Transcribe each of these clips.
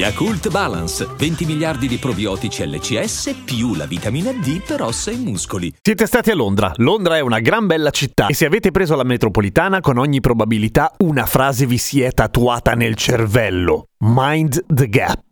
Yakult Balance, 20 miliardi di probiotici LCS più la vitamina D per ossa e muscoli. Siete stati a Londra. Londra è una gran bella città e se avete preso la metropolitana, con ogni probabilità una frase vi si è tatuata nel cervello. Mind the gap.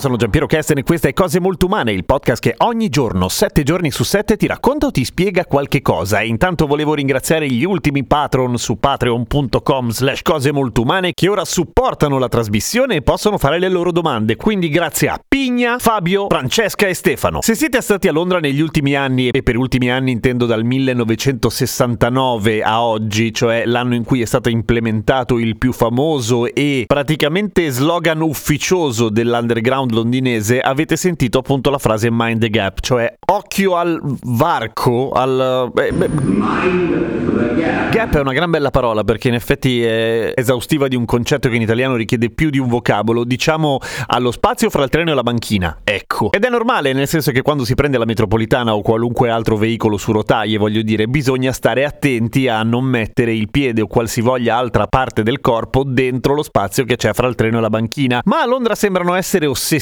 Sono Giampiero Kesten e questa è Cose Molto Umane, il podcast che ogni giorno, sette giorni su sette, ti racconta o ti spiega qualche cosa. E intanto volevo ringraziare gli ultimi patron su patreon.com slash cose molto umane che ora supportano la trasmissione e possono fare le loro domande. Quindi grazie a Pigna, Fabio, Francesca e Stefano. Se siete stati a Londra negli ultimi anni, e per ultimi anni intendo dal 1969 a oggi, cioè l'anno in cui è stato implementato il più famoso e praticamente slogan ufficioso dell'underground londinese, avete sentito appunto la frase mind the gap, cioè occhio al varco, al... beh, beh, Gap è una gran bella parola perché in effetti è esaustiva di un concetto che in italiano richiede più di un vocabolo, diciamo allo spazio fra il treno e la banchina, ecco. Ed è normale nel senso che quando si prende la metropolitana o qualunque altro veicolo su rotaie, voglio dire, bisogna stare attenti a non mettere il piede o qualsivoglia altra parte del corpo dentro lo spazio che c'è fra il treno e la banchina. Ma a Londra sembrano essere ossessionati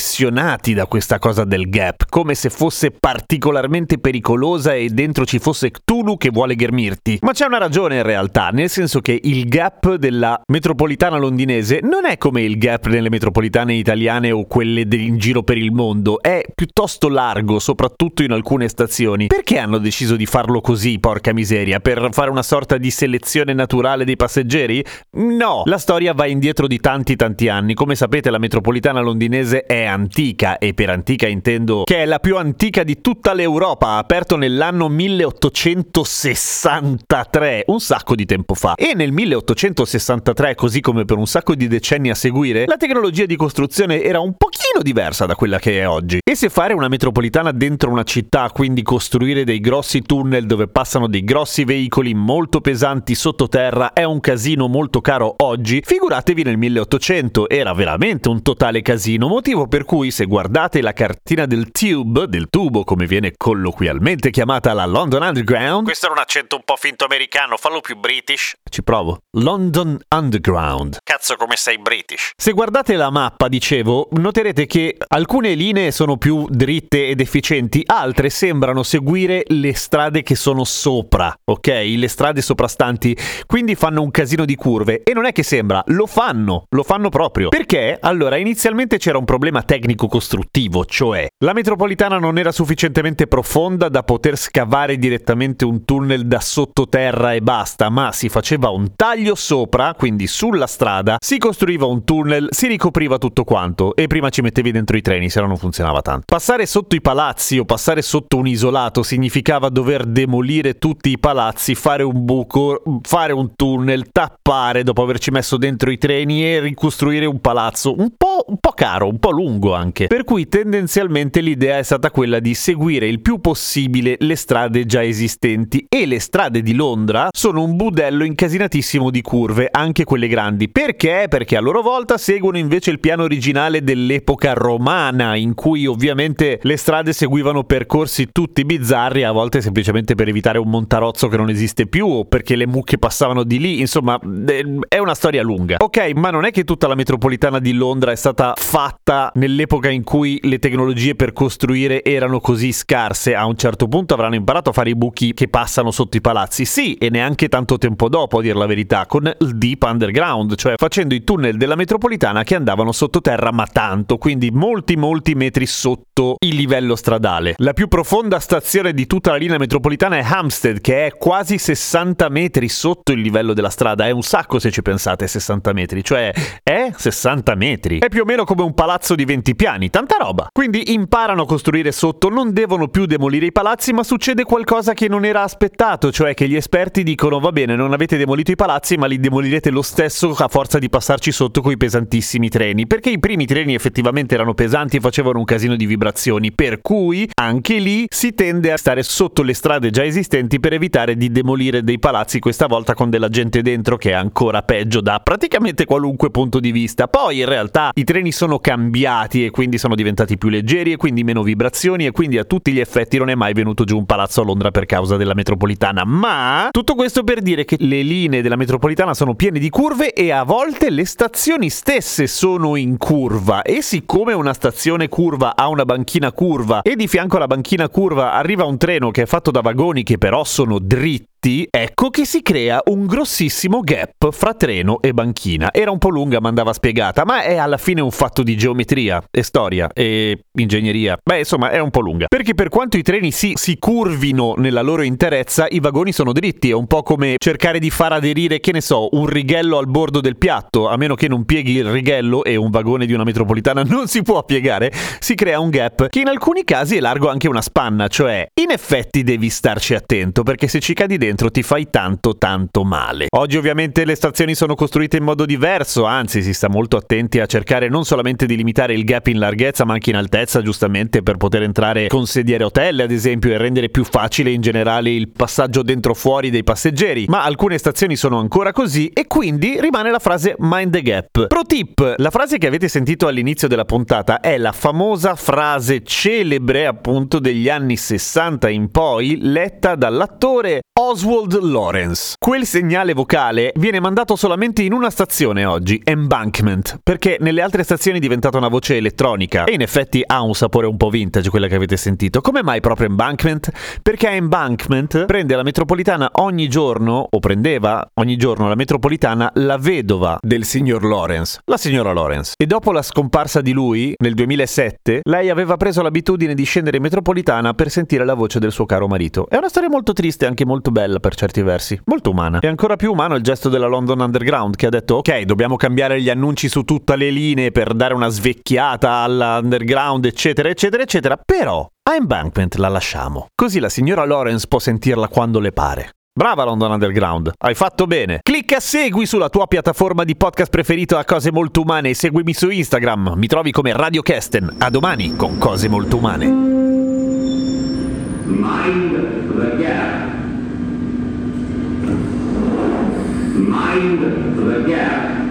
da questa cosa del gap, come se fosse particolarmente pericolosa e dentro ci fosse Cthulhu che vuole ghermirti. Ma c'è una ragione in realtà, nel senso che il gap della metropolitana londinese non è come il gap nelle metropolitane italiane o quelle in giro per il mondo, è piuttosto largo, soprattutto in alcune stazioni. Perché hanno deciso di farlo così, porca miseria? Per fare una sorta di selezione naturale dei passeggeri? No, la storia va indietro di tanti tanti anni. Come sapete la metropolitana londinese è antica e per antica intendo che è la più antica di tutta l'Europa, aperto nell'anno 1863, un sacco di tempo fa. E nel 1863, così come per un sacco di decenni a seguire, la tecnologia di costruzione era un pochino diversa da quella che è oggi. E se fare una metropolitana dentro una città, quindi costruire dei grossi tunnel dove passano dei grossi veicoli molto pesanti sottoterra è un casino molto caro oggi, figuratevi nel 1800, era veramente un totale casino, motivo per cui se guardate la cartina del tube, del tubo come viene colloquialmente chiamata la London Underground, questo era un accento un po' finto americano, fallo più british. Ci provo. London Underground. Cazzo come sei british. Se guardate la mappa, dicevo, noterete che alcune linee sono più dritte ed efficienti, altre sembrano seguire le strade che sono sopra, ok? Le strade soprastanti, quindi fanno un casino di curve e non è che sembra, lo fanno, lo fanno proprio. Perché? Allora, inizialmente c'era un problema tecnico costruttivo, cioè la metropolitana non era sufficientemente profonda da poter scavare direttamente un tunnel da sottoterra e basta, ma si faceva un taglio sopra, quindi sulla strada, si costruiva un tunnel, si ricopriva tutto quanto e prima ci mettevi dentro i treni, se no non funzionava tanto. Passare sotto i palazzi o passare sotto un isolato significava dover demolire tutti i palazzi, fare un buco, fare un tunnel, tappare dopo averci messo dentro i treni e ricostruire un palazzo, un po', un po' caro, un po' lungo anche. Per cui tendenzialmente l'idea è stata quella di seguire il più possibile le strade già esistenti e le strade di Londra sono un budello incasinatissimo di curve, anche quelle grandi. Perché? Perché a loro volta seguono invece il piano originale dell'epoca romana, in cui ovviamente le strade seguivano percorsi tutti bizzarri, a volte semplicemente per evitare un montarozzo che non esiste più o perché le mucche passavano di lì, insomma, è una storia lunga. Ok, ma non è che tutta la metropolitana di Londra è stata fatta nell'epoca in cui le tecnologie per costruire erano così scarse. A un certo punto avranno imparato a fare i buchi che passano sotto i palazzi. Sì, e neanche tanto tempo dopo, a dire la verità, con il deep underground, cioè facendo i tunnel della metropolitana che andavano sottoterra ma tanto, quindi molti molti metri sotto il livello stradale. La più profonda stazione di tutta la linea metropolitana è Hampstead, che è quasi 60 metri sotto il livello della strada. È un sacco se ci pensate, 60 metri, cioè è 60 metri. È più o meno come un palazzo di 20 piani, tanta roba. Quindi imparano a costruire sotto, non devono più demolire i palazzi, ma succede qualcosa che non era aspettato, cioè che gli esperti dicono va bene, non avete demolito i palazzi, ma li demolirete lo stesso a forza di passarci sotto coi pesantissimi treni, perché i primi treni effettivamente erano pesanti e facevano un casino di vibrazioni, per cui anche lì si tende a stare sotto le strade già esistenti per evitare di demolire dei palazzi, questa volta con della gente dentro che è ancora peggio da praticamente qualunque punto di vista. Poi in realtà i treni sono cambiati e quindi sono diventati più leggeri e quindi meno vibrazioni e quindi a tutti gli effetti non è mai venuto giù un palazzo a Londra per causa della metropolitana. Ma tutto questo per dire che le linee della metropolitana sono piene di curve e a volte le stazioni stesse sono in curva e siccome una stazione curva ha una banchina curva e di fianco alla banchina curva arriva un treno che è fatto da vagoni che però sono dritti ecco che si crea un grossissimo gap fra treno e banchina. Era un po' lunga, ma andava spiegata, ma è alla fine un fatto di geometria e storia e ingegneria. Beh, insomma, è un po' lunga. Perché per quanto i treni si, si curvino nella loro interezza, i vagoni sono dritti. È un po' come cercare di far aderire, che ne so, un righello al bordo del piatto. A meno che non pieghi il righello e un vagone di una metropolitana non si può piegare, si crea un gap che in alcuni casi è largo anche una spanna. Cioè, in effetti devi starci attento, perché se ci cadi dentro dentro ti fai tanto tanto male. Oggi ovviamente le stazioni sono costruite in modo diverso, anzi si sta molto attenti a cercare non solamente di limitare il gap in larghezza ma anche in altezza giustamente per poter entrare con sediere hotel ad esempio e rendere più facile in generale il passaggio dentro fuori dei passeggeri, ma alcune stazioni sono ancora così e quindi rimane la frase mind the gap. Pro tip, la frase che avete sentito all'inizio della puntata è la famosa frase celebre appunto degli anni 60 in poi letta dall'attore Oswald Lawrence. Quel segnale vocale viene mandato solamente in una stazione oggi, Embankment, perché nelle altre stazioni è diventata una voce elettronica e in effetti ha un sapore un po' vintage quella che avete sentito. Come mai proprio Embankment? Perché Embankment prende la metropolitana ogni giorno, o prendeva ogni giorno la metropolitana, la vedova del signor Lawrence, la signora Lawrence. E dopo la scomparsa di lui, nel 2007, lei aveva preso l'abitudine di scendere in metropolitana per sentire la voce del suo caro marito. È una storia molto triste e anche molto molto bella per certi versi, molto umana. E ancora più umano il gesto della London Underground che ha detto ok, dobbiamo cambiare gli annunci su tutte le linee per dare una svecchiata all'underground, eccetera, eccetera, eccetera, però a Embankment la lasciamo. Così la signora Lawrence può sentirla quando le pare. Brava London Underground, hai fatto bene. Clicca segui sulla tua piattaforma di podcast preferito a Cose Molto Umane e seguimi su Instagram. Mi trovi come Radio Kesten. A domani con Cose Molto Umane. Mind the gap. Mind the gap.